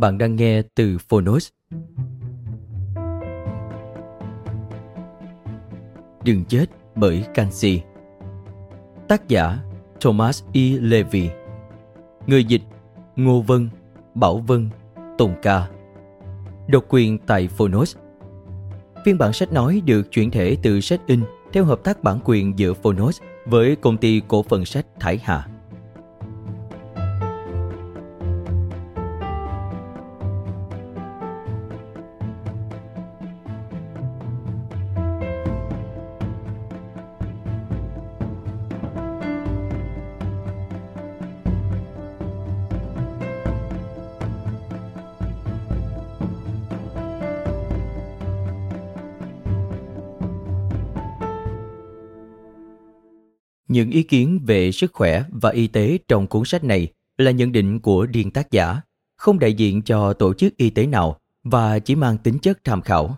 Bạn đang nghe từ Phonos. Đừng chết bởi canxi. Tác giả Thomas E. Levy Người dịch Ngô Vân, Bảo Vân, Tùng Ca Độc quyền tại Phonos Phiên bản sách nói được chuyển thể từ sách in theo hợp tác bản quyền giữa Phonos với công ty cổ phần sách Thái Hà. Những ý kiến về sức khỏe và y tế trong cuốn sách này là nhận định của riêng tác giả, không đại diện cho tổ chức y tế nào và chỉ mang tính chất tham khảo.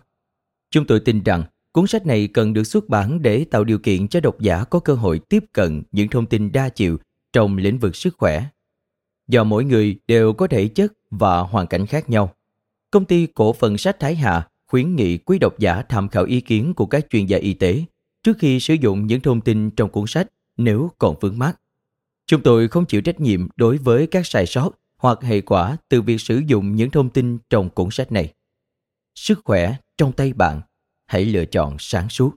Chúng tôi tin rằng cuốn sách này cần được xuất bản để tạo điều kiện cho độc giả có cơ hội tiếp cận những thông tin đa chiều trong lĩnh vực sức khỏe. Do mỗi người đều có thể chất và hoàn cảnh khác nhau, công ty cổ phần sách Thái Hà khuyến nghị quý độc giả tham khảo ý kiến của các chuyên gia y tế trước khi sử dụng những thông tin trong cuốn sách nếu còn vướng mắc. Chúng tôi không chịu trách nhiệm đối với các sai sót hoặc hệ quả từ việc sử dụng những thông tin trong cuốn sách này. Sức khỏe trong tay bạn, hãy lựa chọn sáng suốt.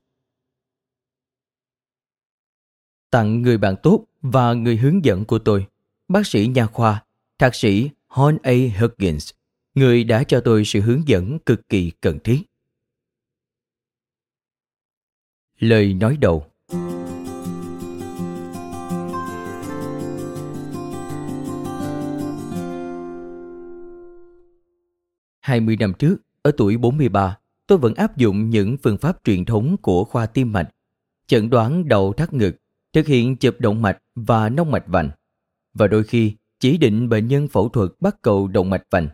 Tặng người bạn tốt và người hướng dẫn của tôi, bác sĩ nha khoa, thạc sĩ Hon A. Huggins, người đã cho tôi sự hướng dẫn cực kỳ cần thiết. Lời nói đầu 20 năm trước, ở tuổi 43, tôi vẫn áp dụng những phương pháp truyền thống của khoa tim mạch, chẩn đoán đầu thắt ngực, thực hiện chụp động mạch và nông mạch vành, và đôi khi chỉ định bệnh nhân phẫu thuật bắt cầu động mạch vành.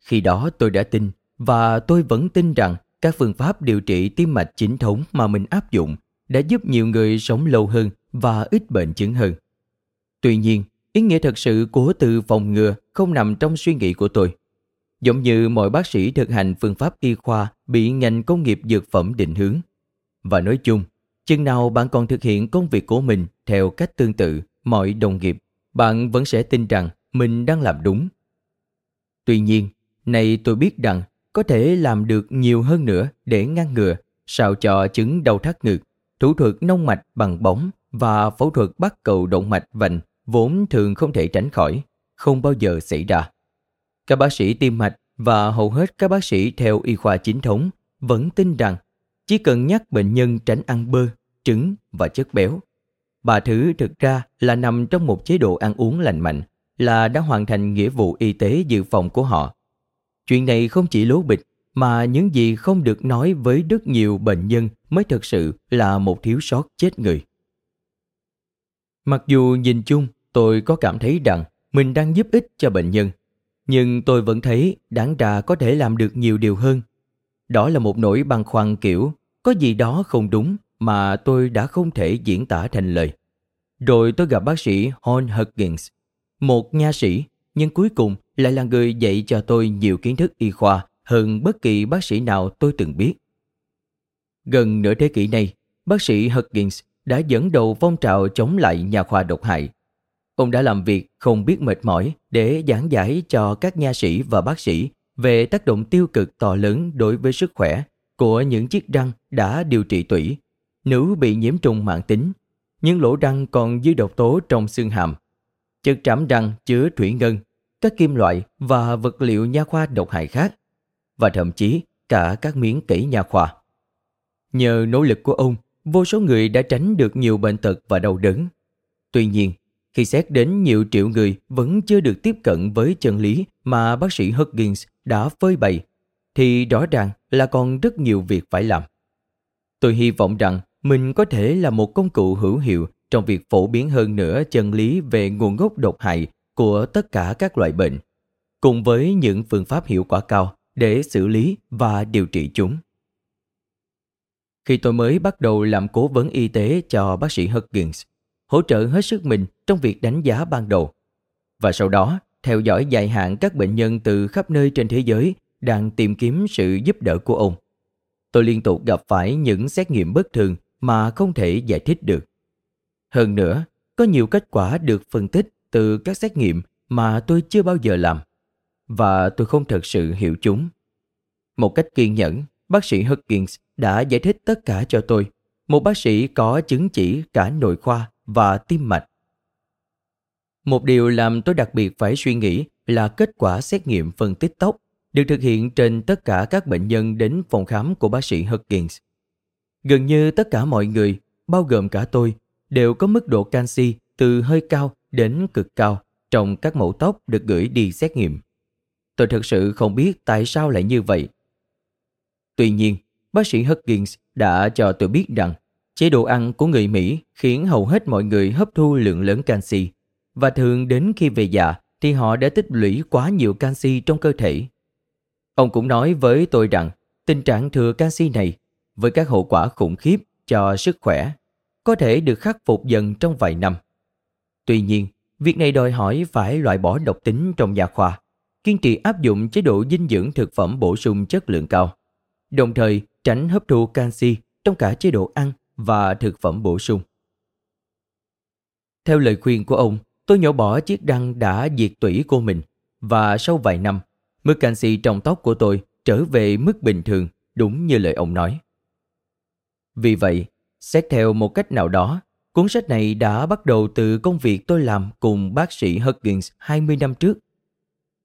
Khi đó tôi đã tin và tôi vẫn tin rằng các phương pháp điều trị tim mạch chính thống mà mình áp dụng đã giúp nhiều người sống lâu hơn và ít bệnh chứng hơn. Tuy nhiên, ý nghĩa thật sự của từ phòng ngừa không nằm trong suy nghĩ của tôi. Giống như mọi bác sĩ thực hành phương pháp y khoa bị ngành công nghiệp dược phẩm định hướng. Và nói chung, chừng nào bạn còn thực hiện công việc của mình theo cách tương tự mọi đồng nghiệp, bạn vẫn sẽ tin rằng mình đang làm đúng. Tuy nhiên, nay tôi biết rằng có thể làm được nhiều hơn nữa để ngăn ngừa sao cho chứng đau thắt ngực, thủ thuật nông mạch bằng bóng và phẫu thuật bắt cầu động mạch vành vốn thường không thể tránh khỏi, không bao giờ xảy ra. Các bác sĩ tim mạch và hầu hết các bác sĩ theo y khoa chính thống vẫn tin rằng chỉ cần nhắc bệnh nhân tránh ăn bơ, trứng và chất béo. Ba thứ thực ra là nằm trong một chế độ ăn uống lành mạnh, là đã hoàn thành nghĩa vụ y tế dự phòng của họ. Chuyện này không chỉ lố bịch, mà những gì không được nói với rất nhiều bệnh nhân mới thực sự là một thiếu sót chết người. Mặc dù nhìn chung tôi có cảm thấy rằng mình đang giúp ích cho bệnh nhân, nhưng tôi vẫn thấy đáng ra có thể làm được nhiều điều hơn. Đó là một nỗi băn khoăn kiểu có gì đó không đúng mà tôi đã không thể diễn tả thành lời. Rồi tôi gặp bác sĩ Hon Huggins, một nha sĩ, nhưng cuối cùng lại là người dạy cho tôi nhiều kiến thức y khoa hơn bất kỳ bác sĩ nào tôi từng biết. Gần nửa thế kỷ này, bác sĩ Huggins đã dẫn đầu phong trào chống lại nhà khoa độc hại. Ông đã làm việc không biết mệt mỏi để giảng giải cho các nha sĩ và bác sĩ về tác động tiêu cực to lớn đối với sức khỏe của những chiếc răng đã điều trị tủy, nếu bị nhiễm trùng mạng tính, những lỗ răng còn dư độc tố trong xương hàm. Chất trảm răng chứa thủy ngân, các kim loại và vật liệu nha khoa độc hại khác, và thậm chí cả các miếng kỹ nha khoa. Nhờ nỗ lực của ông, vô số người đã tránh được nhiều bệnh tật và đau đớn. Tuy nhiên, khi xét đến nhiều triệu người vẫn chưa được tiếp cận với chân lý mà bác sĩ Huggins đã phơi bày, thì rõ ràng là còn rất nhiều việc phải làm. Tôi hy vọng rằng mình có thể là một công cụ hữu hiệu trong việc phổ biến hơn nữa chân lý về nguồn gốc độc hại của tất cả các loại bệnh, cùng với những phương pháp hiệu quả cao để xử lý và điều trị chúng. Khi tôi mới bắt đầu làm cố vấn y tế cho bác sĩ Huggins, hỗ trợ hết sức mình trong việc đánh giá ban đầu. Và sau đó, theo dõi dài hạn các bệnh nhân từ khắp nơi trên thế giới đang tìm kiếm sự giúp đỡ của ông. Tôi liên tục gặp phải những xét nghiệm bất thường mà không thể giải thích được. Hơn nữa, có nhiều kết quả được phân tích từ các xét nghiệm mà tôi chưa bao giờ làm và tôi không thật sự hiểu chúng. Một cách kiên nhẫn, bác sĩ Huggins đã giải thích tất cả cho tôi, một bác sĩ có chứng chỉ cả nội khoa và tim mạch. Một điều làm tôi đặc biệt phải suy nghĩ là kết quả xét nghiệm phân tích tóc được thực hiện trên tất cả các bệnh nhân đến phòng khám của bác sĩ Huggins. Gần như tất cả mọi người, bao gồm cả tôi, đều có mức độ canxi từ hơi cao đến cực cao trong các mẫu tóc được gửi đi xét nghiệm. Tôi thực sự không biết tại sao lại như vậy. Tuy nhiên, bác sĩ Huggins đã cho tôi biết rằng chế độ ăn của người Mỹ khiến hầu hết mọi người hấp thu lượng lớn canxi và thường đến khi về già thì họ đã tích lũy quá nhiều canxi trong cơ thể. Ông cũng nói với tôi rằng tình trạng thừa canxi này với các hậu quả khủng khiếp cho sức khỏe có thể được khắc phục dần trong vài năm. Tuy nhiên, việc này đòi hỏi phải loại bỏ độc tính trong nhà khoa, kiên trì áp dụng chế độ dinh dưỡng thực phẩm bổ sung chất lượng cao, đồng thời tránh hấp thu canxi trong cả chế độ ăn và thực phẩm bổ sung. Theo lời khuyên của ông, tôi nhổ bỏ chiếc răng đã diệt tủy của mình và sau vài năm, mức canxi trong tóc của tôi trở về mức bình thường đúng như lời ông nói. Vì vậy, xét theo một cách nào đó, cuốn sách này đã bắt đầu từ công việc tôi làm cùng bác sĩ Huggins 20 năm trước.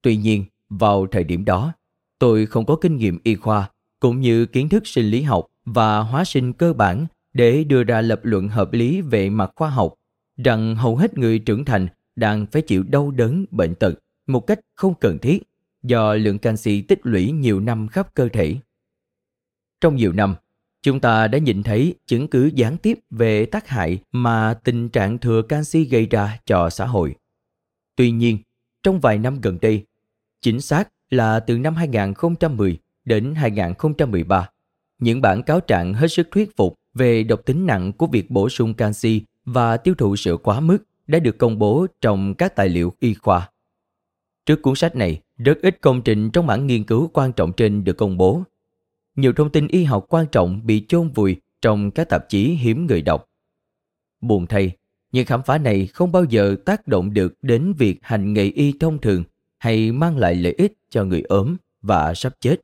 Tuy nhiên, vào thời điểm đó, tôi không có kinh nghiệm y khoa cũng như kiến thức sinh lý học và hóa sinh cơ bản để đưa ra lập luận hợp lý về mặt khoa học rằng hầu hết người trưởng thành đang phải chịu đau đớn bệnh tật một cách không cần thiết do lượng canxi tích lũy nhiều năm khắp cơ thể. Trong nhiều năm, chúng ta đã nhìn thấy chứng cứ gián tiếp về tác hại mà tình trạng thừa canxi gây ra cho xã hội. Tuy nhiên, trong vài năm gần đây, chính xác là từ năm 2010 đến 2013, những bản cáo trạng hết sức thuyết phục về độc tính nặng của việc bổ sung canxi và tiêu thụ sữa quá mức đã được công bố trong các tài liệu y khoa. Trước cuốn sách này, rất ít công trình trong mảng nghiên cứu quan trọng trên được công bố. Nhiều thông tin y học quan trọng bị chôn vùi trong các tạp chí hiếm người đọc. Buồn thay, những khám phá này không bao giờ tác động được đến việc hành nghề y thông thường hay mang lại lợi ích cho người ốm và sắp chết.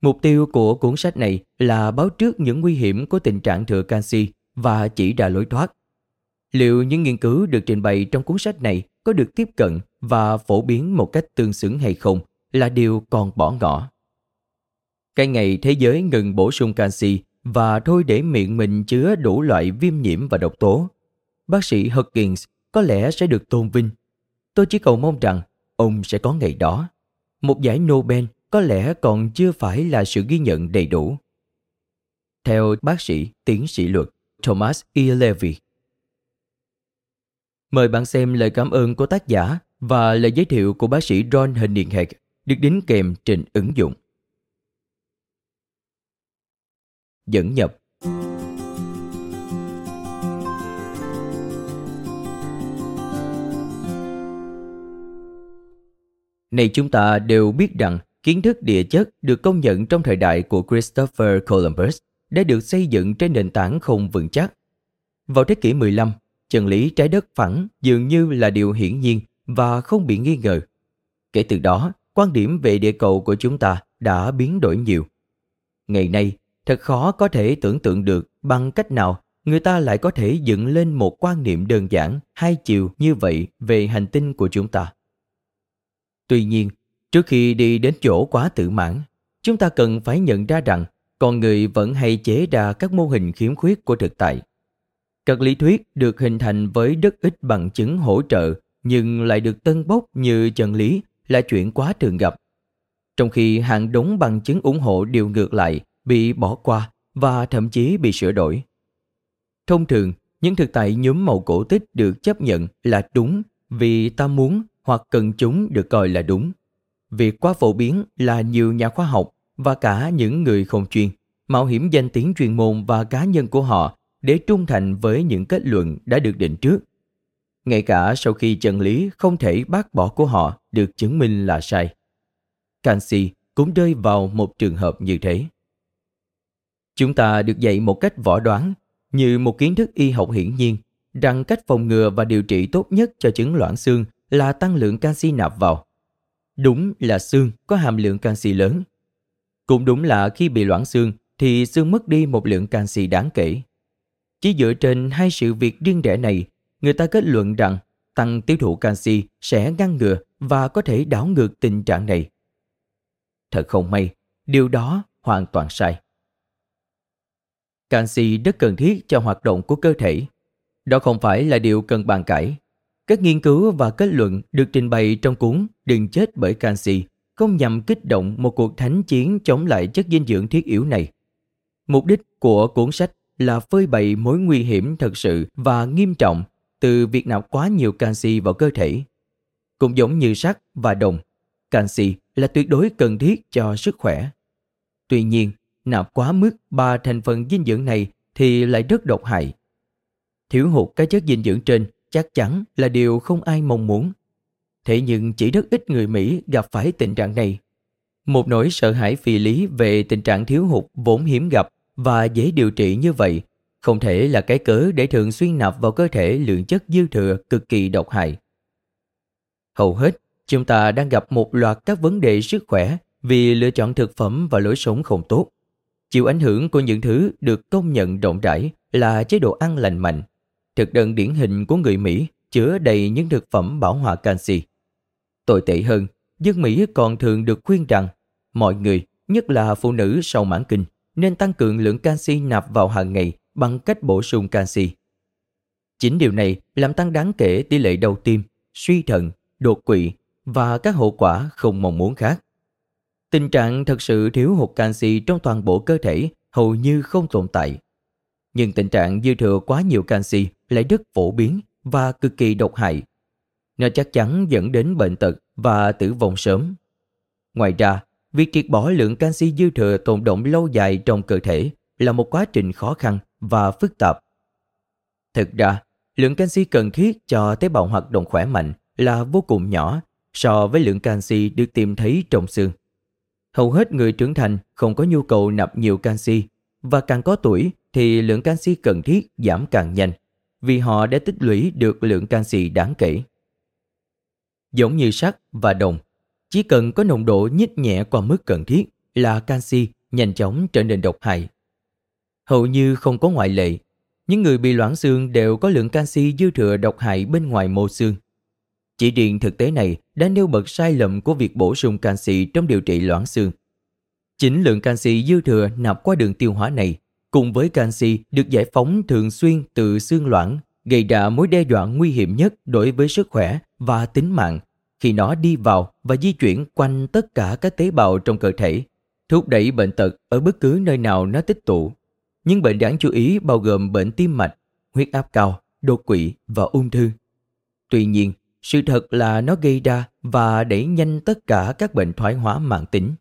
Mục tiêu của cuốn sách này là báo trước những nguy hiểm của tình trạng thừa canxi và chỉ ra lối thoát. Liệu những nghiên cứu được trình bày trong cuốn sách này có được tiếp cận và phổ biến một cách tương xứng hay không là điều còn bỏ ngỏ. Cái ngày thế giới ngừng bổ sung canxi và thôi để miệng mình chứa đủ loại viêm nhiễm và độc tố, bác sĩ Hawkins có lẽ sẽ được tôn vinh. Tôi chỉ cầu mong rằng ông sẽ có ngày đó. Một giải Nobel có lẽ còn chưa phải là sự ghi nhận đầy đủ. Theo bác sĩ, tiến sĩ luật, Thomas E. Levy. Mời bạn xem lời cảm ơn của tác giả và lời giới thiệu của bác sĩ Ron Henninghage được đính kèm trên ứng dụng. Dẫn nhập Này chúng ta đều biết rằng kiến thức địa chất được công nhận trong thời đại của Christopher Columbus đã được xây dựng trên nền tảng không vững chắc. vào thế kỷ 15, chân lý trái đất phẳng dường như là điều hiển nhiên và không bị nghi ngờ. Kể từ đó, quan điểm về địa cầu của chúng ta đã biến đổi nhiều. Ngày nay, thật khó có thể tưởng tượng được bằng cách nào người ta lại có thể dựng lên một quan niệm đơn giản hai chiều như vậy về hành tinh của chúng ta. Tuy nhiên, trước khi đi đến chỗ quá tự mãn, chúng ta cần phải nhận ra rằng con người vẫn hay chế ra các mô hình khiếm khuyết của thực tại. Các lý thuyết được hình thành với rất ít bằng chứng hỗ trợ nhưng lại được tân bốc như chân lý là chuyện quá thường gặp. Trong khi hàng đống bằng chứng ủng hộ điều ngược lại bị bỏ qua và thậm chí bị sửa đổi. Thông thường, những thực tại nhóm màu cổ tích được chấp nhận là đúng vì ta muốn hoặc cần chúng được coi là đúng. Việc quá phổ biến là nhiều nhà khoa học và cả những người không chuyên mạo hiểm danh tiếng chuyên môn và cá nhân của họ để trung thành với những kết luận đã được định trước. Ngay cả sau khi chân lý không thể bác bỏ của họ được chứng minh là sai. Canxi cũng rơi vào một trường hợp như thế. Chúng ta được dạy một cách võ đoán như một kiến thức y học hiển nhiên rằng cách phòng ngừa và điều trị tốt nhất cho chứng loãng xương là tăng lượng canxi nạp vào. Đúng là xương có hàm lượng canxi lớn. Cũng đúng là khi bị loãng xương thì xương mất đi một lượng canxi đáng kể. Chỉ dựa trên hai sự việc riêng rẽ này, người ta kết luận rằng tăng tiêu thụ canxi sẽ ngăn ngừa và có thể đảo ngược tình trạng này. Thật không may, điều đó hoàn toàn sai. Canxi rất cần thiết cho hoạt động của cơ thể. Đó không phải là điều cần bàn cãi. Các nghiên cứu và kết luận được trình bày trong cuốn Đừng chết bởi canxi không nhằm kích động một cuộc thánh chiến chống lại chất dinh dưỡng thiết yếu này. Mục đích của cuốn sách là phơi bày mối nguy hiểm thật sự và nghiêm trọng từ việc nạp quá nhiều canxi vào cơ thể. Cũng giống như sắt và đồng, canxi là tuyệt đối cần thiết cho sức khỏe. Tuy nhiên, nạp quá mức ba thành phần dinh dưỡng này thì lại rất độc hại. Thiếu hụt các chất dinh dưỡng trên chắc chắn là điều không ai mong muốn. Thế nhưng chỉ rất ít người Mỹ gặp phải tình trạng này. Một nỗi sợ hãi phi lý về tình trạng thiếu hụt vốn hiếm gặp và dễ điều trị như vậy không thể là cái cớ để thường xuyên nạp vào cơ thể lượng chất dư thừa cực kỳ độc hại. Hầu hết, chúng ta đang gặp một loạt các vấn đề sức khỏe vì lựa chọn thực phẩm và lối sống không tốt. Chịu ảnh hưởng của những thứ được công nhận rộng rãi là chế độ ăn lành mạnh. Thực đơn điển hình của người Mỹ chứa đầy những thực phẩm bảo hòa canxi. Tồi tệ hơn, dân Mỹ còn thường được khuyên rằng mọi người, nhất là phụ nữ sau mãn kinh, nên tăng cường lượng canxi nạp vào hàng ngày bằng cách bổ sung canxi. Chính điều này làm tăng đáng kể tỷ lệ đau tim, suy thận, đột quỵ và các hậu quả không mong muốn khác. Tình trạng thật sự thiếu hụt canxi trong toàn bộ cơ thể hầu như không tồn tại. Nhưng tình trạng dư thừa quá nhiều canxi lại rất phổ biến và cực kỳ độc hại. Nó chắc chắn dẫn đến bệnh tật và tử vong sớm. Ngoài ra, việc triệt bỏ lượng canxi dư thừa tồn động lâu dài trong cơ thể là một quá trình khó khăn và phức tạp. Thực ra, lượng canxi cần thiết cho tế bào hoạt động khỏe mạnh là vô cùng nhỏ so với lượng canxi được tìm thấy trong xương. Hầu hết người trưởng thành không có nhu cầu nạp nhiều canxi và càng có tuổi thì lượng canxi cần thiết giảm càng nhanh vì họ đã tích lũy được lượng canxi đáng kể. Giống như sắt và đồng, chỉ cần có nồng độ nhích nhẹ qua mức cần thiết là canxi nhanh chóng trở nên độc hại. Hầu như không có ngoại lệ, những người bị loãng xương đều có lượng canxi dư thừa độc hại bên ngoài mô xương. Chỉ riêng thực tế này đã nêu bật sai lầm của việc bổ sung canxi trong điều trị loãng xương. Chính lượng canxi dư thừa nạp qua đường tiêu hóa này cùng với canxi được giải phóng thường xuyên từ xương loãng gây ra mối đe dọa nguy hiểm nhất đối với sức khỏe và tính mạng khi nó đi vào và di chuyển quanh tất cả các tế bào trong cơ thể, thúc đẩy bệnh tật ở bất cứ nơi nào nó tích tụ. Những bệnh đáng chú ý bao gồm bệnh tim mạch, huyết áp cao, đột quỵ và ung thư. Tuy nhiên, sự thật là nó gây ra và đẩy nhanh tất cả các bệnh thoái hóa mạng tính.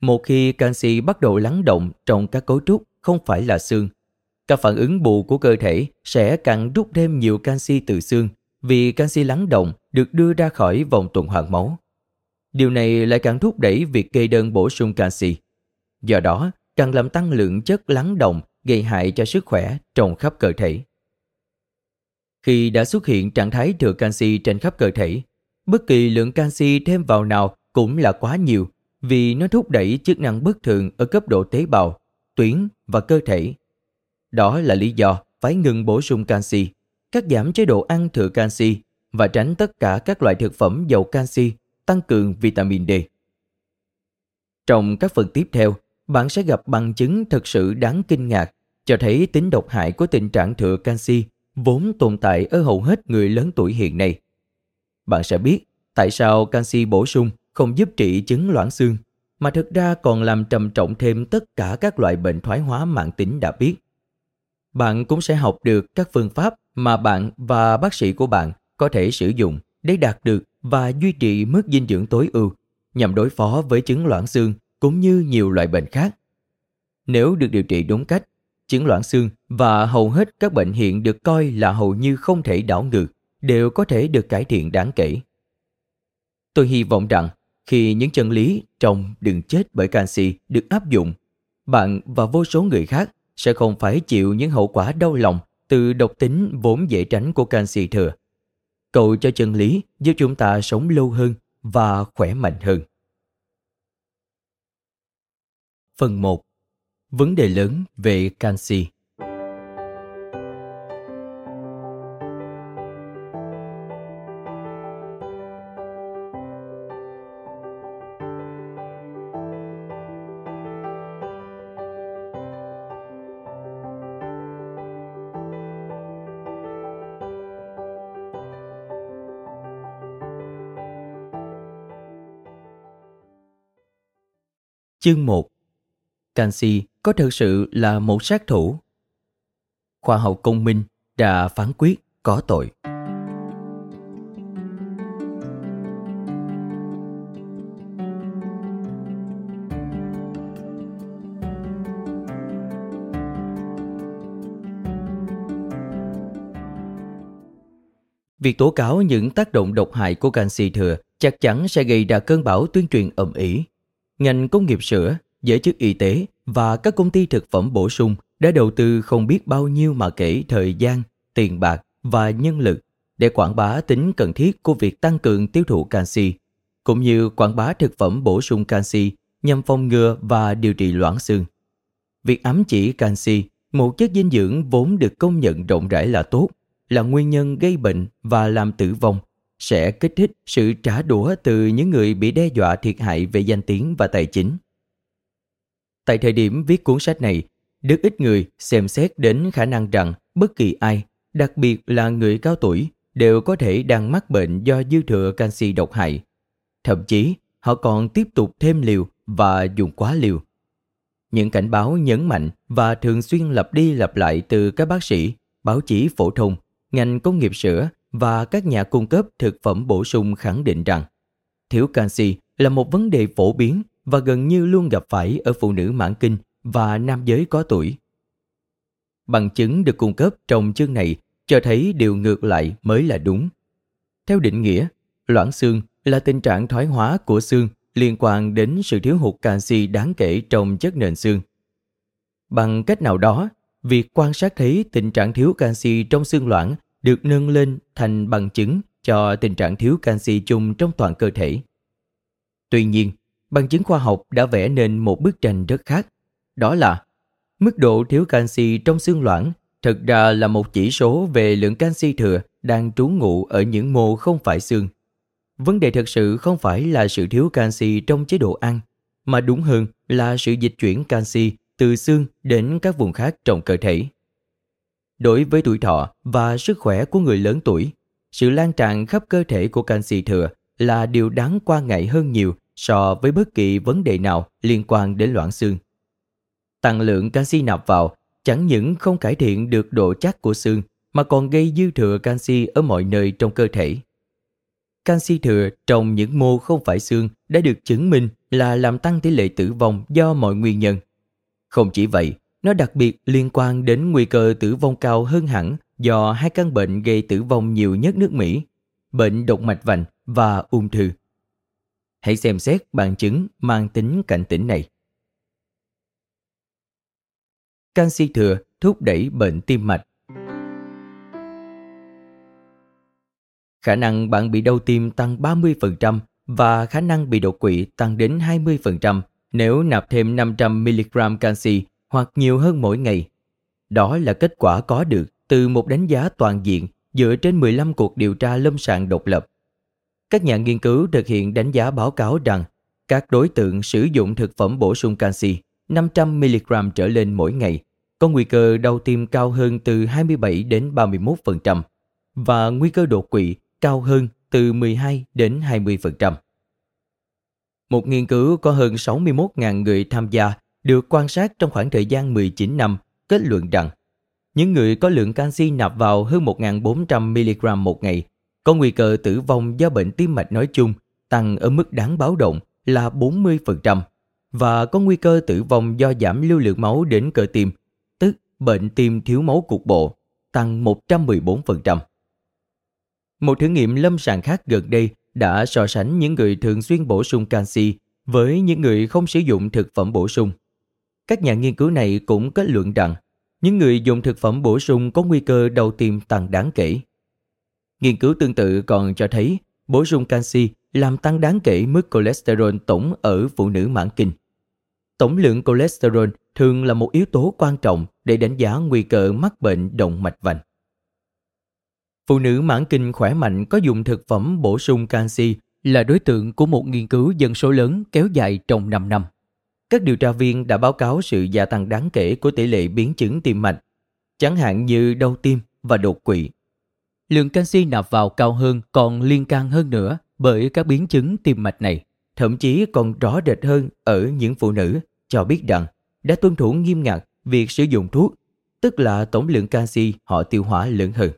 Một khi canxi bắt đầu lắng động trong các cấu trúc không phải là xương, các phản ứng bù của cơ thể sẽ càng rút thêm nhiều canxi từ xương vì canxi lắng động được đưa ra khỏi vòng tuần hoàn máu. Điều này lại càng thúc đẩy việc kê đơn bổ sung canxi. Do đó, càng làm tăng lượng chất lắng động gây hại cho sức khỏe trong khắp cơ thể. Khi đã xuất hiện trạng thái thừa canxi trên khắp cơ thể, bất kỳ lượng canxi thêm vào nào cũng là quá nhiều vì nó thúc đẩy chức năng bất thường ở cấp độ tế bào, tuyến và cơ thể. Đó là lý do phải ngừng bổ sung canxi, cắt giảm chế độ ăn thừa canxi và tránh tất cả các loại thực phẩm giàu canxi, tăng cường vitamin D. Trong các phần tiếp theo, bạn sẽ gặp bằng chứng thật sự đáng kinh ngạc cho thấy tính độc hại của tình trạng thừa canxi vốn tồn tại ở hầu hết người lớn tuổi hiện nay. Bạn sẽ biết tại sao canxi bổ sung không giúp trị chứng loãng xương, mà thực ra còn làm trầm trọng thêm tất cả các loại bệnh thoái hóa mạng tính đã biết. Bạn cũng sẽ học được các phương pháp mà bạn và bác sĩ của bạn có thể sử dụng để đạt được và duy trì mức dinh dưỡng tối ưu nhằm đối phó với chứng loãng xương cũng như nhiều loại bệnh khác. Nếu được điều trị đúng cách, chứng loãng xương và hầu hết các bệnh hiện được coi là hầu như không thể đảo ngược đều có thể được cải thiện đáng kể. Tôi hy vọng rằng khi những chân lý trong đừng chết bởi canxi được áp dụng, bạn và vô số người khác sẽ không phải chịu những hậu quả đau lòng từ độc tính vốn dễ tránh của canxi thừa. Cầu cho chân lý giúp chúng ta sống lâu hơn và khỏe mạnh hơn. Phần 1. Vấn đề lớn về canxi Chương 1 Canxi có thực sự là một sát thủ? Khoa học công minh đã phán quyết có tội. Việc tố cáo những tác động độc hại của canxi thừa chắc chắn sẽ gây ra cơn bão tuyên truyền ầm ĩ ngành công nghiệp sữa, giới chức y tế và các công ty thực phẩm bổ sung đã đầu tư không biết bao nhiêu mà kể thời gian, tiền bạc và nhân lực để quảng bá tính cần thiết của việc tăng cường tiêu thụ canxi, cũng như quảng bá thực phẩm bổ sung canxi nhằm phòng ngừa và điều trị loãng xương. Việc ám chỉ canxi, một chất dinh dưỡng vốn được công nhận rộng rãi là tốt, là nguyên nhân gây bệnh và làm tử vong sẽ kích thích sự trả đũa từ những người bị đe dọa thiệt hại về danh tiếng và tài chính. Tại thời điểm viết cuốn sách này, rất ít người xem xét đến khả năng rằng bất kỳ ai, đặc biệt là người cao tuổi, đều có thể đang mắc bệnh do dư thừa canxi độc hại. Thậm chí, họ còn tiếp tục thêm liều và dùng quá liều. Những cảnh báo nhấn mạnh và thường xuyên lặp đi lặp lại từ các bác sĩ, báo chí phổ thông, ngành công nghiệp sữa và các nhà cung cấp thực phẩm bổ sung khẳng định rằng thiếu canxi là một vấn đề phổ biến và gần như luôn gặp phải ở phụ nữ mãn kinh và nam giới có tuổi. Bằng chứng được cung cấp trong chương này cho thấy điều ngược lại mới là đúng. Theo định nghĩa, loãng xương là tình trạng thoái hóa của xương liên quan đến sự thiếu hụt canxi đáng kể trong chất nền xương. Bằng cách nào đó, việc quan sát thấy tình trạng thiếu canxi trong xương loãng được nâng lên thành bằng chứng cho tình trạng thiếu canxi chung trong toàn cơ thể. Tuy nhiên, bằng chứng khoa học đã vẽ nên một bức tranh rất khác. Đó là mức độ thiếu canxi trong xương loãng thực ra là một chỉ số về lượng canxi thừa đang trú ngụ ở những mô không phải xương. Vấn đề thực sự không phải là sự thiếu canxi trong chế độ ăn, mà đúng hơn là sự dịch chuyển canxi từ xương đến các vùng khác trong cơ thể. Đối với tuổi thọ và sức khỏe của người lớn tuổi, sự lan tràn khắp cơ thể của canxi thừa là điều đáng quan ngại hơn nhiều so với bất kỳ vấn đề nào liên quan đến loãng xương. Tăng lượng canxi nạp vào chẳng những không cải thiện được độ chắc của xương mà còn gây dư thừa canxi ở mọi nơi trong cơ thể. Canxi thừa trong những mô không phải xương đã được chứng minh là làm tăng tỷ lệ tử vong do mọi nguyên nhân. Không chỉ vậy, nó đặc biệt liên quan đến nguy cơ tử vong cao hơn hẳn do hai căn bệnh gây tử vong nhiều nhất nước Mỹ, bệnh động mạch vành và ung thư. Hãy xem xét bằng chứng mang tính cảnh tỉnh này. canxi thừa thúc đẩy bệnh tim mạch. Khả năng bạn bị đau tim tăng 30% và khả năng bị đột quỵ tăng đến 20% nếu nạp thêm 500mg canxi hoặc nhiều hơn mỗi ngày. Đó là kết quả có được từ một đánh giá toàn diện dựa trên 15 cuộc điều tra lâm sàng độc lập. Các nhà nghiên cứu thực hiện đánh giá báo cáo rằng các đối tượng sử dụng thực phẩm bổ sung canxi 500mg trở lên mỗi ngày có nguy cơ đau tim cao hơn từ 27 đến 31% và nguy cơ đột quỵ cao hơn từ 12 đến 20%. Một nghiên cứu có hơn 61.000 người tham gia được quan sát trong khoảng thời gian 19 năm kết luận rằng những người có lượng canxi nạp vào hơn 1.400mg một ngày có nguy cơ tử vong do bệnh tim mạch nói chung tăng ở mức đáng báo động là 40% và có nguy cơ tử vong do giảm lưu lượng máu đến cơ tim, tức bệnh tim thiếu máu cục bộ, tăng 114%. Một thử nghiệm lâm sàng khác gần đây đã so sánh những người thường xuyên bổ sung canxi với những người không sử dụng thực phẩm bổ sung. Các nhà nghiên cứu này cũng kết luận rằng, những người dùng thực phẩm bổ sung có nguy cơ đau tim tăng đáng kể. Nghiên cứu tương tự còn cho thấy, bổ sung canxi làm tăng đáng kể mức cholesterol tổng ở phụ nữ mãn kinh. Tổng lượng cholesterol thường là một yếu tố quan trọng để đánh giá nguy cơ mắc bệnh động mạch vành. Phụ nữ mãn kinh khỏe mạnh có dùng thực phẩm bổ sung canxi là đối tượng của một nghiên cứu dân số lớn kéo dài trong 5 năm. Các điều tra viên đã báo cáo sự gia tăng đáng kể của tỷ lệ biến chứng tim mạch, chẳng hạn như đau tim và đột quỵ. Lượng canxi nạp vào cao hơn còn liên can hơn nữa bởi các biến chứng tim mạch này, thậm chí còn rõ rệt hơn ở những phụ nữ cho biết rằng đã tuân thủ nghiêm ngặt việc sử dụng thuốc, tức là tổng lượng canxi họ tiêu hóa lớn hơn.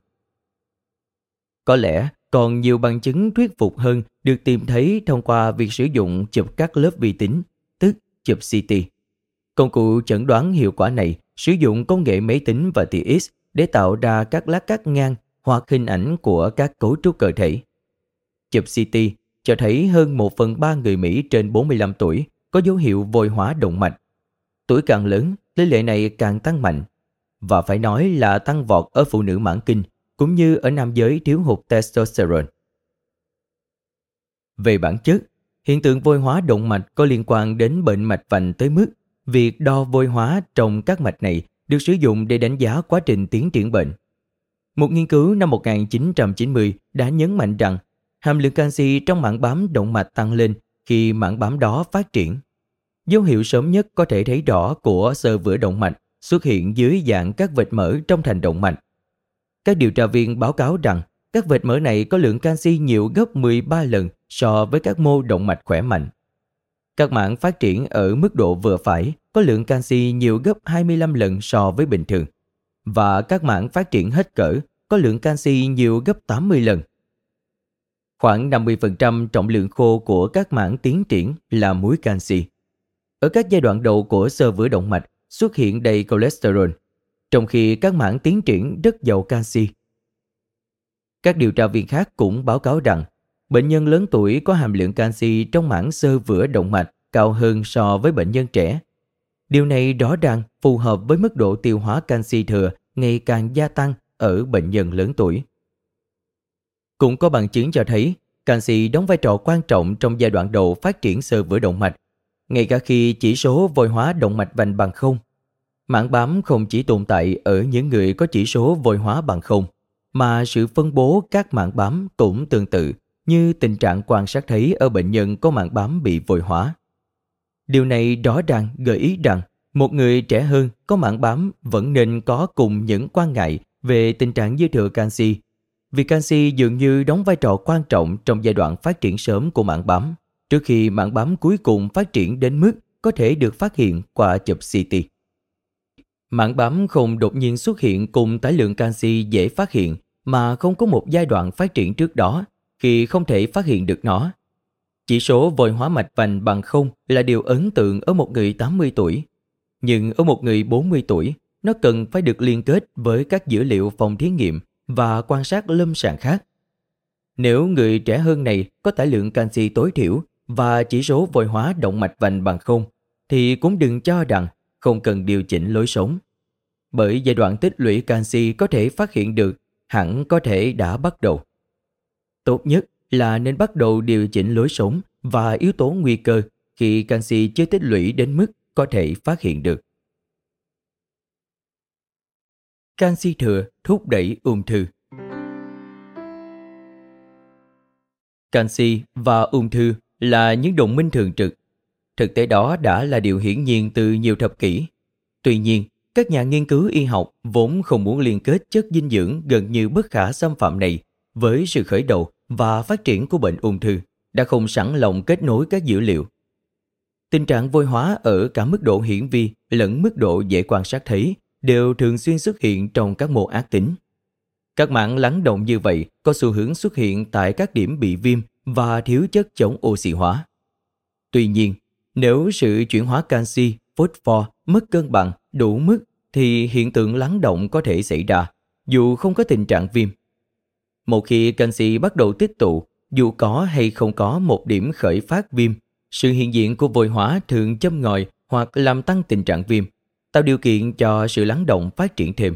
Có lẽ còn nhiều bằng chứng thuyết phục hơn được tìm thấy thông qua việc sử dụng chụp các lớp vi tính, chụp CT. Công cụ chẩn đoán hiệu quả này sử dụng công nghệ máy tính và tia X để tạo ra các lát cắt ngang hoặc hình ảnh của các cấu trúc cơ thể. Chụp CT cho thấy hơn 1 phần 3 người Mỹ trên 45 tuổi có dấu hiệu vôi hóa động mạch. Tuổi càng lớn, tỷ lệ này càng tăng mạnh. Và phải nói là tăng vọt ở phụ nữ mãn kinh cũng như ở nam giới thiếu hụt testosterone. Về bản chất, hiện tượng vôi hóa động mạch có liên quan đến bệnh mạch vành tới mức việc đo vôi hóa trong các mạch này được sử dụng để đánh giá quá trình tiến triển bệnh. Một nghiên cứu năm 1990 đã nhấn mạnh rằng hàm lượng canxi trong mảng bám động mạch tăng lên khi mảng bám đó phát triển. Dấu hiệu sớm nhất có thể thấy rõ của sơ vữa động mạch xuất hiện dưới dạng các vệt mỡ trong thành động mạch. Các điều tra viên báo cáo rằng các vệt mỡ này có lượng canxi nhiều gấp 13 lần so với các mô động mạch khỏe mạnh. Các mảng phát triển ở mức độ vừa phải có lượng canxi nhiều gấp 25 lần so với bình thường và các mảng phát triển hết cỡ có lượng canxi nhiều gấp 80 lần. Khoảng 50% trọng lượng khô của các mảng tiến triển là muối canxi. Ở các giai đoạn đầu của sơ vữa động mạch, xuất hiện đầy cholesterol, trong khi các mảng tiến triển rất giàu canxi. Các điều tra viên khác cũng báo cáo rằng bệnh nhân lớn tuổi có hàm lượng canxi trong mảng sơ vữa động mạch cao hơn so với bệnh nhân trẻ. Điều này rõ ràng phù hợp với mức độ tiêu hóa canxi thừa ngày càng gia tăng ở bệnh nhân lớn tuổi. Cũng có bằng chứng cho thấy canxi đóng vai trò quan trọng trong giai đoạn đầu phát triển sơ vữa động mạch, ngay cả khi chỉ số vôi hóa động mạch vành bằng không Mảng bám không chỉ tồn tại ở những người có chỉ số vôi hóa bằng không, mà sự phân bố các mảng bám cũng tương tự như tình trạng quan sát thấy ở bệnh nhân có mảng bám bị vôi hóa. Điều này rõ ràng gợi ý rằng một người trẻ hơn có mảng bám vẫn nên có cùng những quan ngại về tình trạng dư thừa canxi, vì canxi dường như đóng vai trò quan trọng trong giai đoạn phát triển sớm của mảng bám, trước khi mảng bám cuối cùng phát triển đến mức có thể được phát hiện qua chụp CT. Mảng bám không đột nhiên xuất hiện cùng tải lượng canxi dễ phát hiện mà không có một giai đoạn phát triển trước đó khi không thể phát hiện được nó. Chỉ số vòi hóa mạch vành bằng không là điều ấn tượng ở một người 80 tuổi. Nhưng ở một người 40 tuổi, nó cần phải được liên kết với các dữ liệu phòng thí nghiệm và quan sát lâm sàng khác. Nếu người trẻ hơn này có tải lượng canxi tối thiểu và chỉ số vòi hóa động mạch vành bằng không, thì cũng đừng cho rằng không cần điều chỉnh lối sống. bởi giai đoạn tích lũy canxi có thể phát hiện được, hẳn có thể đã bắt đầu. Tốt nhất là nên bắt đầu điều chỉnh lối sống và yếu tố nguy cơ khi canxi chưa tích lũy đến mức có thể phát hiện được. Canxi thừa thúc đẩy ung thư Canxi và ung thư là những đồng minh thường trực. Thực tế đó đã là điều hiển nhiên từ nhiều thập kỷ. Tuy nhiên, các nhà nghiên cứu y học vốn không muốn liên kết chất dinh dưỡng gần như bất khả xâm phạm này với sự khởi đầu và phát triển của bệnh ung thư đã không sẵn lòng kết nối các dữ liệu. Tình trạng vôi hóa ở cả mức độ hiển vi lẫn mức độ dễ quan sát thấy đều thường xuyên xuất hiện trong các mô ác tính. Các mảng lắng động như vậy có xu hướng xuất hiện tại các điểm bị viêm và thiếu chất chống oxy hóa. Tuy nhiên, nếu sự chuyển hóa canxi, phosphor mất cân bằng đủ mức thì hiện tượng lắng động có thể xảy ra dù không có tình trạng viêm. Một khi canxi bắt đầu tích tụ, dù có hay không có một điểm khởi phát viêm, sự hiện diện của vôi hóa thường châm ngòi hoặc làm tăng tình trạng viêm, tạo điều kiện cho sự lắng động phát triển thêm.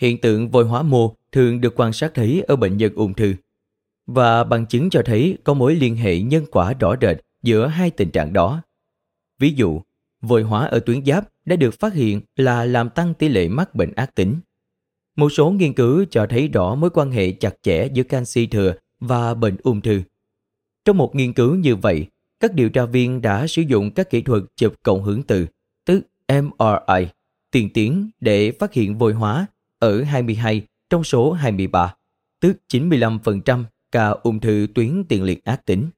Hiện tượng vôi hóa mô thường được quan sát thấy ở bệnh nhân ung thư và bằng chứng cho thấy có mối liên hệ nhân quả rõ rệt giữa hai tình trạng đó. Ví dụ, vôi hóa ở tuyến giáp đã được phát hiện là làm tăng tỷ lệ mắc bệnh ác tính. Một số nghiên cứu cho thấy rõ mối quan hệ chặt chẽ giữa canxi thừa và bệnh ung thư. Trong một nghiên cứu như vậy, các điều tra viên đã sử dụng các kỹ thuật chụp cộng hưởng từ, tức MRI, tiên tiến để phát hiện vôi hóa ở 22 trong số 23, tức 95% ca ung thư tuyến tiền liệt ác tính.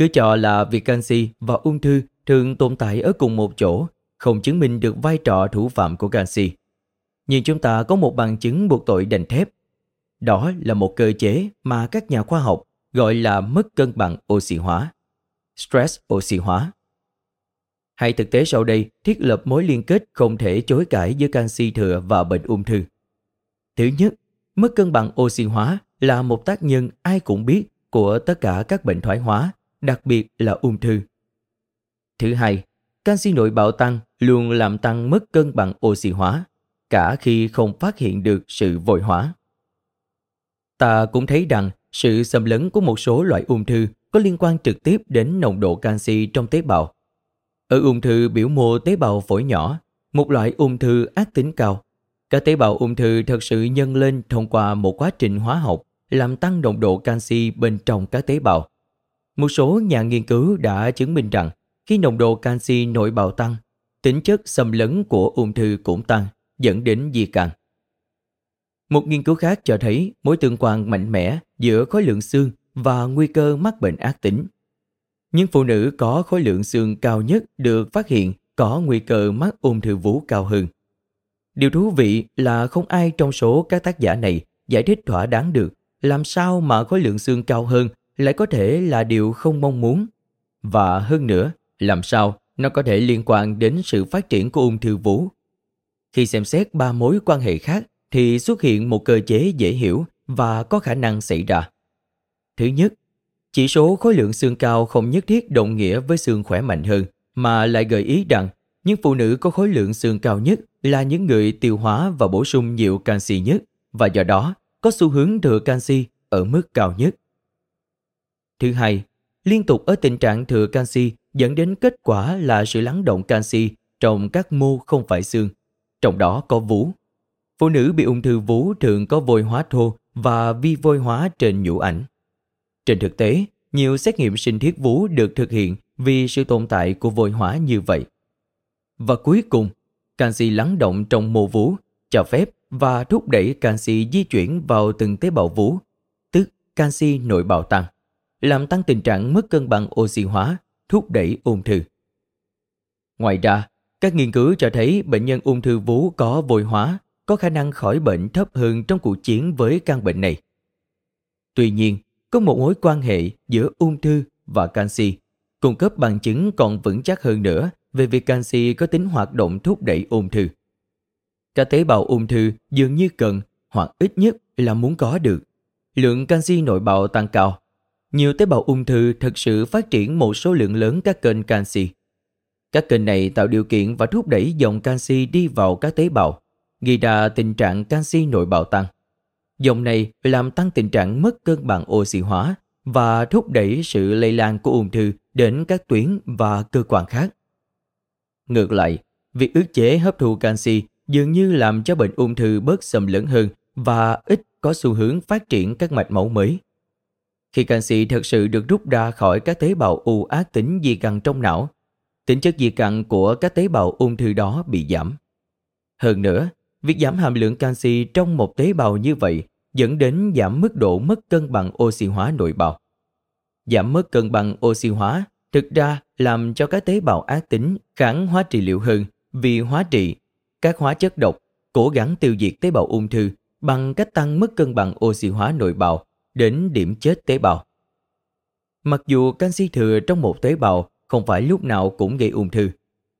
Cứ cho là việc canxi và ung thư thường tồn tại ở cùng một chỗ, không chứng minh được vai trò thủ phạm của canxi. Nhưng chúng ta có một bằng chứng buộc tội đành thép. Đó là một cơ chế mà các nhà khoa học gọi là mất cân bằng oxy hóa, stress oxy hóa. Hai thực tế sau đây thiết lập mối liên kết không thể chối cãi giữa canxi thừa và bệnh ung thư. Thứ nhất, mất cân bằng oxy hóa là một tác nhân ai cũng biết của tất cả các bệnh thoái hóa, đặc biệt là ung thư. Thứ hai, canxi nội bào tăng luôn làm tăng mất cân bằng oxy hóa, cả khi không phát hiện được sự vội hóa. Ta cũng thấy rằng sự xâm lấn của một số loại ung thư có liên quan trực tiếp đến nồng độ canxi trong tế bào. Ở ung thư biểu mô tế bào phổi nhỏ, một loại ung thư ác tính cao, các tế bào ung thư thật sự nhân lên thông qua một quá trình hóa học làm tăng nồng độ canxi bên trong các tế bào. Một số nhà nghiên cứu đã chứng minh rằng khi nồng độ canxi nội bào tăng, tính chất xâm lấn của ung thư cũng tăng, dẫn đến di căn. Một nghiên cứu khác cho thấy mối tương quan mạnh mẽ giữa khối lượng xương và nguy cơ mắc bệnh ác tính. Những phụ nữ có khối lượng xương cao nhất được phát hiện có nguy cơ mắc ung thư vú cao hơn. Điều thú vị là không ai trong số các tác giả này giải thích thỏa đáng được làm sao mà khối lượng xương cao hơn lại có thể là điều không mong muốn. Và hơn nữa, làm sao nó có thể liên quan đến sự phát triển của ung thư vú. Khi xem xét ba mối quan hệ khác thì xuất hiện một cơ chế dễ hiểu và có khả năng xảy ra. Thứ nhất, chỉ số khối lượng xương cao không nhất thiết đồng nghĩa với xương khỏe mạnh hơn, mà lại gợi ý rằng những phụ nữ có khối lượng xương cao nhất là những người tiêu hóa và bổ sung nhiều canxi nhất và do đó có xu hướng thừa canxi ở mức cao nhất. Thứ hai, liên tục ở tình trạng thừa canxi dẫn đến kết quả là sự lắng động canxi trong các mô không phải xương, trong đó có vú. Phụ nữ bị ung thư vú thường có vôi hóa thô và vi vôi hóa trên nhũ ảnh. Trên thực tế, nhiều xét nghiệm sinh thiết vú được thực hiện vì sự tồn tại của vôi hóa như vậy. Và cuối cùng, canxi lắng động trong mô vú cho phép và thúc đẩy canxi di chuyển vào từng tế bào vú, tức canxi nội bào tăng, làm tăng tình trạng mất cân bằng oxy hóa, thúc đẩy ung thư. Ngoài ra, các nghiên cứu cho thấy bệnh nhân ung thư vú có vôi hóa có khả năng khỏi bệnh thấp hơn trong cuộc chiến với căn bệnh này. Tuy nhiên, có một mối quan hệ giữa ung thư và canxi, cung cấp bằng chứng còn vững chắc hơn nữa về việc canxi có tính hoạt động thúc đẩy ung thư. Các tế bào ung thư dường như cần hoặc ít nhất là muốn có được. Lượng canxi nội bào tăng cao. Nhiều tế bào ung thư thực sự phát triển một số lượng lớn các kênh canxi. Các kênh này tạo điều kiện và thúc đẩy dòng canxi đi vào các tế bào, gây ra tình trạng canxi nội bào tăng. Dòng này làm tăng tình trạng mất cân bằng oxy hóa và thúc đẩy sự lây lan của ung thư đến các tuyến và cơ quan khác. Ngược lại, việc ức chế hấp thụ canxi dường như làm cho bệnh ung thư bớt xâm lấn hơn và ít có xu hướng phát triển các mạch máu mới. Khi canxi thực sự được rút ra khỏi các tế bào u ác tính di căn trong não, tính chất di căn của các tế bào ung thư đó bị giảm. Hơn nữa, việc giảm hàm lượng canxi trong một tế bào như vậy dẫn đến giảm mức độ mất cân bằng oxy hóa nội bào. Giảm mất cân bằng oxy hóa thực ra làm cho các tế bào ác tính kháng hóa trị liệu hơn vì hóa trị các hóa chất độc cố gắng tiêu diệt tế bào ung thư bằng cách tăng mức cân bằng oxy hóa nội bào đến điểm chết tế bào. Mặc dù canxi thừa trong một tế bào không phải lúc nào cũng gây ung thư,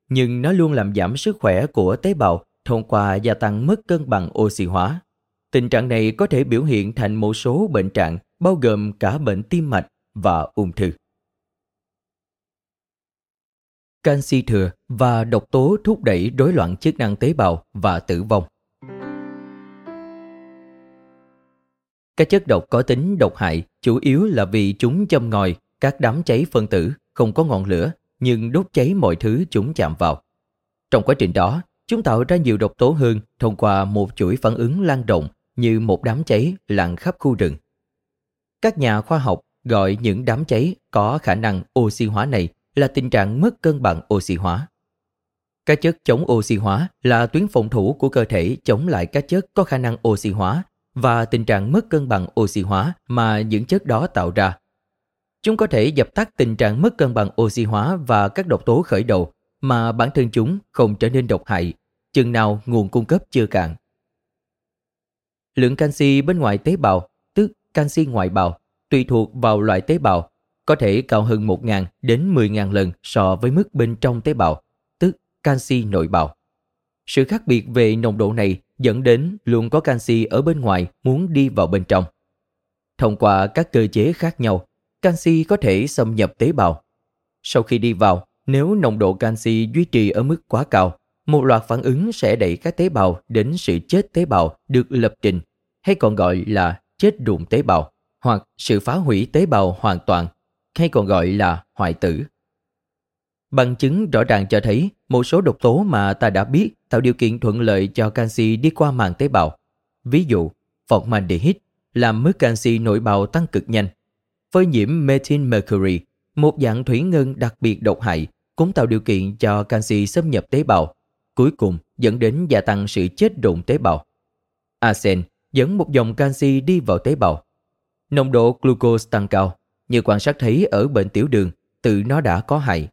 nhưng nó luôn làm giảm sức khỏe của tế bào thông qua gia tăng mức cân bằng oxy hóa. Tình trạng này có thể biểu hiện thành một số bệnh trạng bao gồm cả bệnh tim mạch và ung thư. Canxi thừa và độc tố thúc đẩy rối loạn chức năng tế bào và tử vong. Các chất độc có tính độc hại chủ yếu là vì chúng châm ngòi các đám cháy phân tử không có ngọn lửa nhưng đốt cháy mọi thứ chúng chạm vào. Trong quá trình đó, chúng tạo ra nhiều độc tố hơn thông qua một chuỗi phản ứng lan rộng như một đám cháy lan khắp khu rừng. Các nhà khoa học gọi những đám cháy có khả năng oxy hóa này là tình trạng mất cân bằng oxy hóa. Các chất chống oxy hóa là tuyến phòng thủ của cơ thể chống lại các chất có khả năng oxy hóa và tình trạng mất cân bằng oxy hóa mà những chất đó tạo ra. Chúng có thể dập tắt tình trạng mất cân bằng oxy hóa và các độc tố khởi đầu mà bản thân chúng không trở nên độc hại, chừng nào nguồn cung cấp chưa cạn. Lượng canxi bên ngoài tế bào, tức canxi ngoại bào, tùy thuộc vào loại tế bào, có thể cao hơn 1.000 đến 10.000 lần so với mức bên trong tế bào, tức canxi nội bào. Sự khác biệt về nồng độ này dẫn đến luôn có canxi ở bên ngoài muốn đi vào bên trong. Thông qua các cơ chế khác nhau, canxi có thể xâm nhập tế bào. Sau khi đi vào, nếu nồng độ canxi duy trì ở mức quá cao, một loạt phản ứng sẽ đẩy các tế bào đến sự chết tế bào được lập trình, hay còn gọi là chết đụng tế bào, hoặc sự phá hủy tế bào hoàn toàn, hay còn gọi là hoại tử. Bằng chứng rõ ràng cho thấy một số độc tố mà ta đã biết tạo điều kiện thuận lợi cho canxi đi qua màng tế bào. Ví dụ, formaldehyde làm mức canxi nội bào tăng cực nhanh. Phơi nhiễm methyl mercury, một dạng thủy ngân đặc biệt độc hại, cũng tạo điều kiện cho canxi xâm nhập tế bào, cuối cùng dẫn đến gia tăng sự chết rụng tế bào. Arsen dẫn một dòng canxi đi vào tế bào. Nồng độ glucose tăng cao, như quan sát thấy ở bệnh tiểu đường, tự nó đã có hại.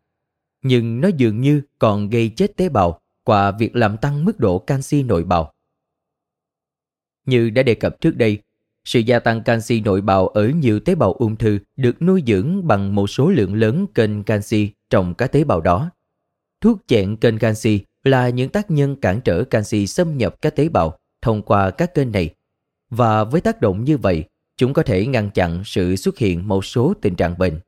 Nhưng nó dường như còn gây chết tế bào qua việc làm tăng mức độ canxi nội bào. Như đã đề cập trước đây, sự gia tăng canxi nội bào ở nhiều tế bào ung thư được nuôi dưỡng bằng một số lượng lớn kênh canxi trong các tế bào đó. Thuốc chẹn kênh canxi là những tác nhân cản trở canxi xâm nhập các tế bào thông qua các kênh này. Và với tác động như vậy, chúng có thể ngăn chặn sự xuất hiện một số tình trạng bệnh.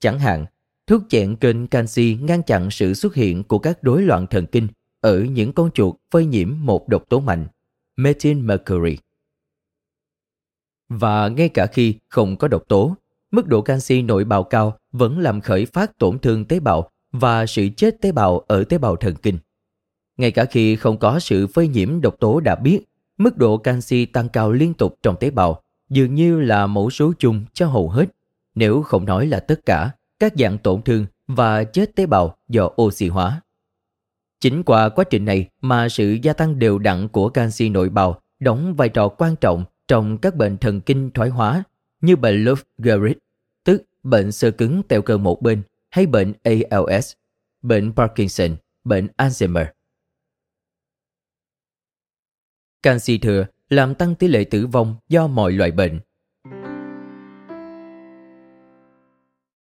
Chẳng hạn, thuốc chẹn kênh canxi ngăn chặn sự xuất hiện của các rối loạn thần kinh ở những con chuột phơi nhiễm một độc tố mạnh, methyl mercury. Và ngay cả khi không có độc tố, mức độ canxi nội bào cao vẫn làm khởi phát tổn thương tế bào và sự chết tế bào ở tế bào thần kinh. Ngay cả khi không có sự phơi nhiễm độc tố đã biết, mức độ canxi tăng cao liên tục trong tế bào dường như là mẫu số chung cho hầu hết, nếu không nói là tất cả, các dạng tổn thương và chết tế bào do oxy hóa. Chính qua quá trình này mà sự gia tăng đều đặn của canxi nội bào đóng vai trò quan trọng trong các bệnh thần kinh thoái hóa như bệnh Lou Gehrig, tức bệnh sơ cứng teo cơ một bên, hay bệnh ALS, bệnh Parkinson, bệnh Alzheimer. Canxi thừa làm tăng tỷ lệ tử vong do mọi loại bệnh.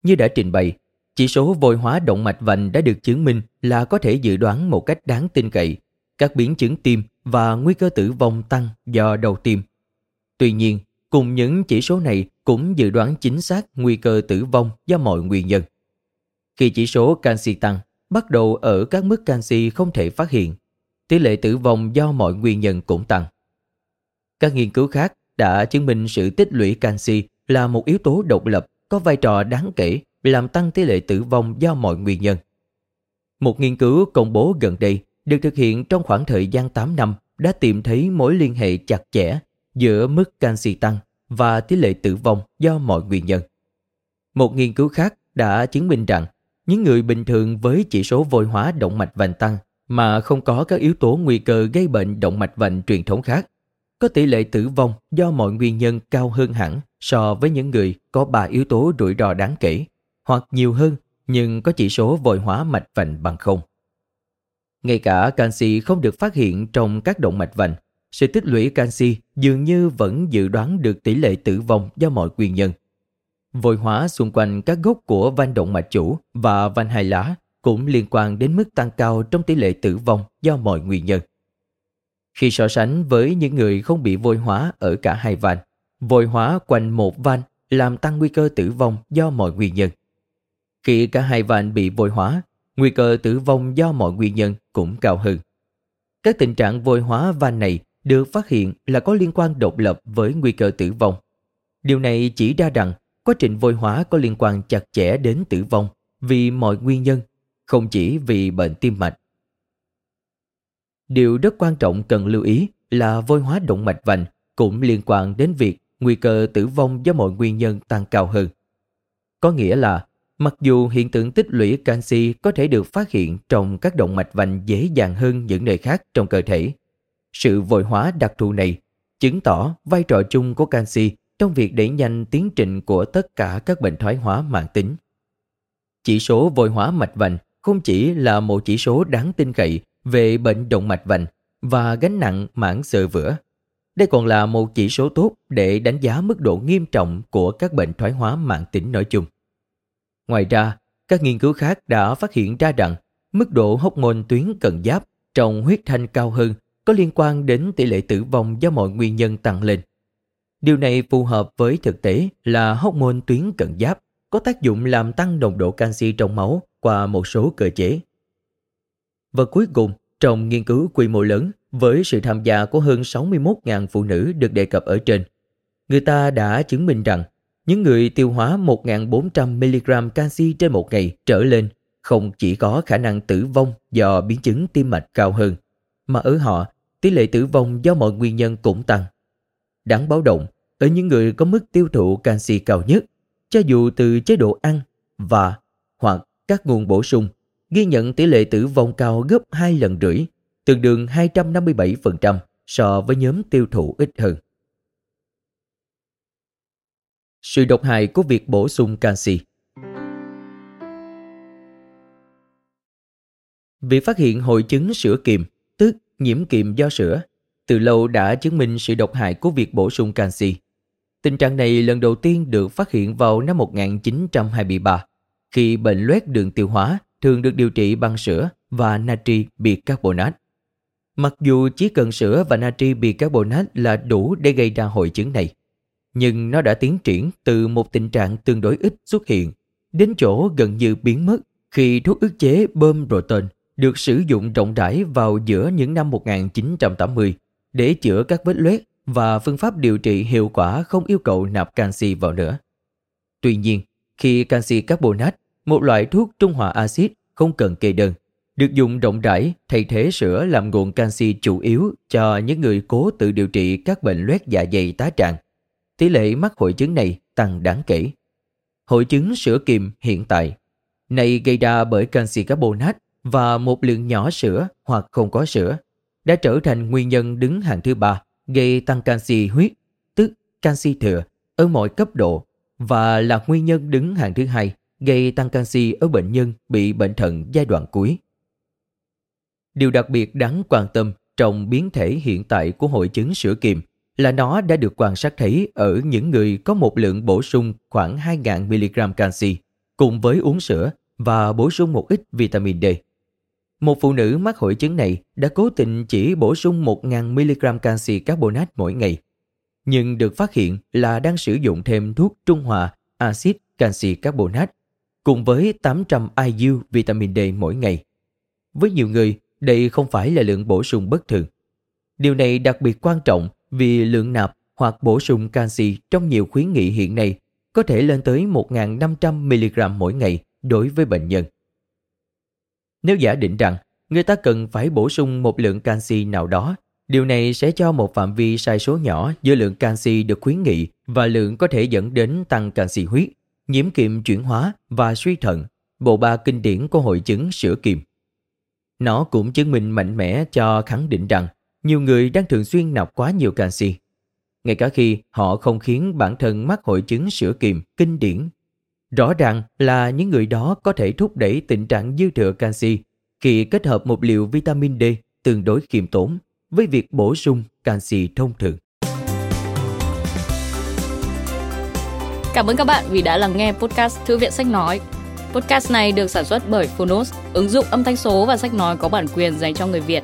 Như đã trình bày, chỉ số vôi hóa động mạch vành đã được chứng minh là có thể dự đoán một cách đáng tin cậy các biến chứng tim và nguy cơ tử vong tăng do đầu tim. Tuy nhiên, cùng những chỉ số này cũng dự đoán chính xác nguy cơ tử vong do mọi nguyên nhân. Khi chỉ số canxi tăng, bắt đầu ở các mức canxi không thể phát hiện. Tỷ lệ tử vong do mọi nguyên nhân cũng tăng. Các nghiên cứu khác đã chứng minh sự tích lũy canxi là một yếu tố độc lập có vai trò đáng kể làm tăng tỷ lệ tử vong do mọi nguyên nhân. Một nghiên cứu công bố gần đây được thực hiện trong khoảng thời gian 8 năm đã tìm thấy mối liên hệ chặt chẽ giữa mức canxi tăng và tỷ lệ tử vong do mọi nguyên nhân. Một nghiên cứu khác đã chứng minh rằng những người bình thường với chỉ số vôi hóa động mạch vành tăng mà không có các yếu tố nguy cơ gây bệnh động mạch vành truyền thống khác, có tỷ lệ tử vong do mọi nguyên nhân cao hơn hẳn so với những người có ba yếu tố rủi ro đáng kể hoặc nhiều hơn nhưng có chỉ số vôi hóa mạch vành bằng không. Ngay cả canxi không được phát hiện trong các động mạch vành, sự tích lũy canxi dường như vẫn dự đoán được tỷ lệ tử vong do mọi nguyên nhân. Vôi hóa xung quanh các gốc của van động mạch chủ và van hai lá cũng liên quan đến mức tăng cao trong tỷ lệ tử vong do mọi nguyên nhân. Khi so sánh với những người không bị vôi hóa ở cả hai van, vôi hóa quanh một van làm tăng nguy cơ tử vong do mọi nguyên nhân. Khi cả hai van bị vôi hóa, nguy cơ tử vong do mọi nguyên nhân cũng cao hơn. Các tình trạng vôi hóa van này được phát hiện là có liên quan độc lập với nguy cơ tử vong. Điều này chỉ ra rằng quá trình vôi hóa có liên quan chặt chẽ đến tử vong vì mọi nguyên nhân, không chỉ vì bệnh tim mạch. Điều rất quan trọng cần lưu ý là vôi hóa động mạch vành cũng liên quan đến việc nguy cơ tử vong do mọi nguyên nhân tăng cao hơn. Có nghĩa là Mặc dù hiện tượng tích lũy canxi có thể được phát hiện trong các động mạch vành dễ dàng hơn những nơi khác trong cơ thể, sự vội hóa đặc thù này chứng tỏ vai trò chung của canxi trong việc đẩy nhanh tiến trình của tất cả các bệnh thoái hóa mạng tính. Chỉ số vội hóa mạch vành không chỉ là một chỉ số đáng tin cậy về bệnh động mạch vành và gánh nặng mảng sờ vữa. Đây còn là một chỉ số tốt để đánh giá mức độ nghiêm trọng của các bệnh thoái hóa mạng tính nói chung. Ngoài ra, các nghiên cứu khác đã phát hiện ra rằng mức độ hormone tuyến cận giáp trong huyết thanh cao hơn có liên quan đến tỷ lệ tử vong do mọi nguyên nhân tăng lên. Điều này phù hợp với thực tế là hormone tuyến cận giáp có tác dụng làm tăng nồng độ canxi trong máu qua một số cơ chế. Và cuối cùng, trong nghiên cứu quy mô lớn với sự tham gia của hơn 61.000 phụ nữ được đề cập ở trên, người ta đã chứng minh rằng những người tiêu hóa 1.400mg canxi trên một ngày trở lên không chỉ có khả năng tử vong do biến chứng tim mạch cao hơn, mà ở họ, tỷ lệ tử vong do mọi nguyên nhân cũng tăng. Đáng báo động, ở những người có mức tiêu thụ canxi cao nhất, cho dù từ chế độ ăn và hoặc các nguồn bổ sung, ghi nhận tỷ lệ tử vong cao gấp 2 lần rưỡi, tương đương 257% so với nhóm tiêu thụ ít hơn. Sự độc hại của việc bổ sung canxi Việc phát hiện hội chứng sữa kiềm, tức nhiễm kiềm do sữa, từ lâu đã chứng minh sự độc hại của việc bổ sung canxi. Tình trạng này lần đầu tiên được phát hiện vào năm 1923, khi bệnh loét đường tiêu hóa thường được điều trị bằng sữa và natri bicarbonate. Mặc dù chỉ cần sữa và natri bicarbonate là đủ để gây ra hội chứng này, nhưng nó đã tiến triển từ một tình trạng tương đối ít xuất hiện đến chỗ gần như biến mất khi thuốc ức chế bơm proton được sử dụng rộng rãi vào giữa những năm 1980 để chữa các vết loét và phương pháp điều trị hiệu quả không yêu cầu nạp canxi vào nữa. Tuy nhiên, khi canxi carbonate, một loại thuốc trung hòa axit không cần kê đơn, được dùng rộng rãi thay thế sữa làm nguồn canxi chủ yếu cho những người cố tự điều trị các bệnh loét dạ dày tá tràng tỷ lệ mắc hội chứng này tăng đáng kể. Hội chứng sữa kiềm hiện tại này gây ra bởi canxi carbonate và một lượng nhỏ sữa hoặc không có sữa đã trở thành nguyên nhân đứng hàng thứ ba gây tăng canxi huyết, tức canxi thừa ở mọi cấp độ và là nguyên nhân đứng hàng thứ hai gây tăng canxi ở bệnh nhân bị bệnh thận giai đoạn cuối. Điều đặc biệt đáng quan tâm trong biến thể hiện tại của hội chứng sữa kiềm là nó đã được quan sát thấy ở những người có một lượng bổ sung khoảng 2.000mg canxi cùng với uống sữa và bổ sung một ít vitamin D. Một phụ nữ mắc hội chứng này đã cố tình chỉ bổ sung 1.000mg canxi carbonate mỗi ngày, nhưng được phát hiện là đang sử dụng thêm thuốc trung hòa axit canxi carbonate. cùng với 800 IU vitamin D mỗi ngày. Với nhiều người, đây không phải là lượng bổ sung bất thường. Điều này đặc biệt quan trọng vì lượng nạp hoặc bổ sung canxi trong nhiều khuyến nghị hiện nay có thể lên tới 1.500mg mỗi ngày đối với bệnh nhân. Nếu giả định rằng người ta cần phải bổ sung một lượng canxi nào đó, điều này sẽ cho một phạm vi sai số nhỏ giữa lượng canxi được khuyến nghị và lượng có thể dẫn đến tăng canxi huyết, nhiễm kiềm chuyển hóa và suy thận, bộ ba kinh điển của hội chứng sữa kiềm. Nó cũng chứng minh mạnh mẽ cho khẳng định rằng nhiều người đang thường xuyên nạp quá nhiều canxi. Ngay cả khi họ không khiến bản thân mắc hội chứng sữa kiềm kinh điển. Rõ ràng là những người đó có thể thúc đẩy tình trạng dư thừa canxi khi kết hợp một liều vitamin D tương đối kiềm tốn với việc bổ sung canxi thông thường. Cảm ơn các bạn vì đã lắng nghe podcast Thư viện Sách Nói. Podcast này được sản xuất bởi Phonos, ứng dụng âm thanh số và sách nói có bản quyền dành cho người Việt.